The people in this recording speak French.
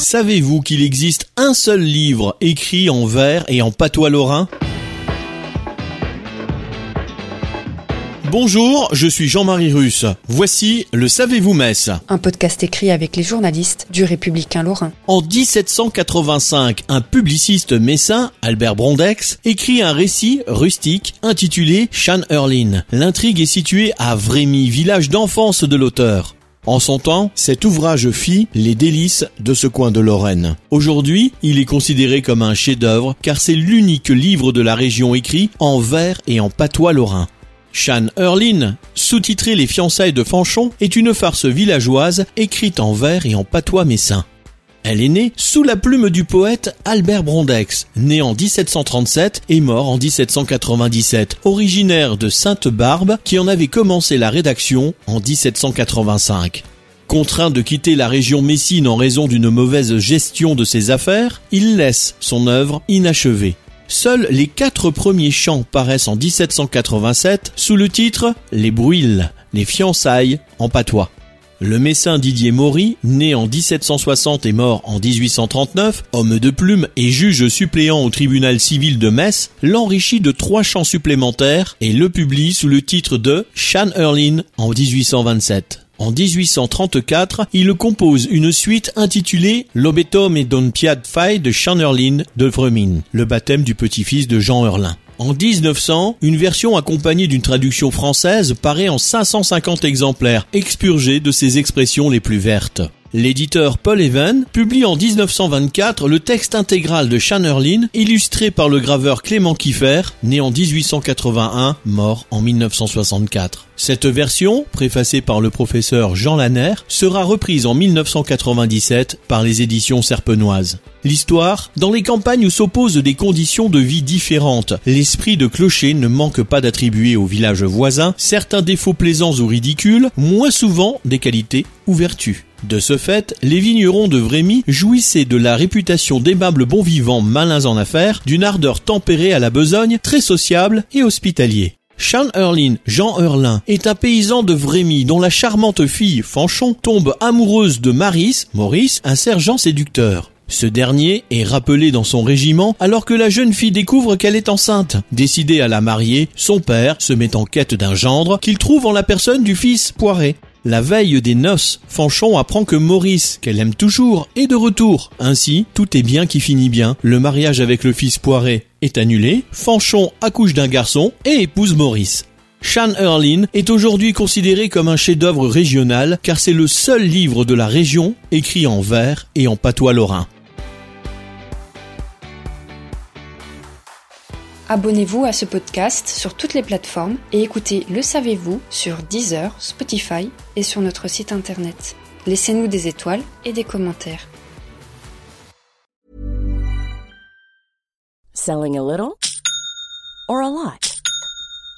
Savez-vous qu'il existe un seul livre écrit en vers et en patois lorrain? Bonjour, je suis Jean-Marie Russe. Voici le Savez-vous Metz Un podcast écrit avec les journalistes du Républicain Lorrain. En 1785, un publiciste messin, Albert Brondex, écrit un récit rustique intitulé Shan Erlin. L'intrigue est située à Vrémy, village d'enfance de l'auteur. En son temps, cet ouvrage fit les délices de ce coin de Lorraine. Aujourd'hui, il est considéré comme un chef-d'œuvre car c'est l'unique livre de la région écrit en vers et en patois lorrain. Shan Erlin, sous-titré Les fiançailles de Fanchon, est une farce villageoise écrite en vers et en patois messin. Elle est née sous la plume du poète Albert Brondex, né en 1737 et mort en 1797, originaire de Sainte-Barbe qui en avait commencé la rédaction en 1785. Contraint de quitter la région Messine en raison d'une mauvaise gestion de ses affaires, il laisse son œuvre inachevée. Seuls les quatre premiers chants paraissent en 1787 sous le titre Les Bruils, les fiançailles en patois. Le messin Didier Maury, né en 1760 et mort en 1839, homme de plume et juge suppléant au tribunal civil de Metz, l'enrichit de trois chants supplémentaires et le publie sous le titre de Shan Erlin en 1827. En 1834, il compose une suite intitulée L'Obetom et Don Piad Fai de Erlin de Vremine, le baptême du petit-fils de Jean Erlin. En 1900, une version accompagnée d'une traduction française paraît en 550 exemplaires, expurgée de ses expressions les plus vertes. L'éditeur Paul Even publie en 1924 le texte intégral de Channerlin, illustré par le graveur Clément Kiffer, né en 1881, mort en 1964. Cette version, préfacée par le professeur Jean Lanner, sera reprise en 1997 par les éditions Serpenoises. L'histoire, dans les campagnes où s'opposent des conditions de vie différentes, l'esprit de clocher ne manque pas d'attribuer aux villages voisins certains défauts plaisants ou ridicules, moins souvent des qualités ou vertus. De ce fait, les vignerons de Vrémy jouissaient de la réputation d'aimables bons vivants malins en affaires, d'une ardeur tempérée à la besogne, très sociable et hospitalier. Charles Erlin, Jean Erlin, est un paysan de Vrémy dont la charmante fille, Fanchon, tombe amoureuse de Maris, Maurice, un sergent séducteur. Ce dernier est rappelé dans son régiment alors que la jeune fille découvre qu'elle est enceinte. Décidé à la marier, son père se met en quête d'un gendre qu'il trouve en la personne du fils Poiré. La veille des noces, Fanchon apprend que Maurice, qu'elle aime toujours, est de retour. Ainsi, tout est bien qui finit bien. Le mariage avec le fils Poiré est annulé, Fanchon accouche d'un garçon et épouse Maurice. Shan Erlin est aujourd'hui considéré comme un chef-d'œuvre régional car c'est le seul livre de la région écrit en vers et en patois lorrain. Abonnez-vous à ce podcast sur toutes les plateformes et écoutez Le Savez-vous sur Deezer, Spotify et sur notre site internet. Laissez-nous des étoiles et des commentaires. Selling a little or a lot?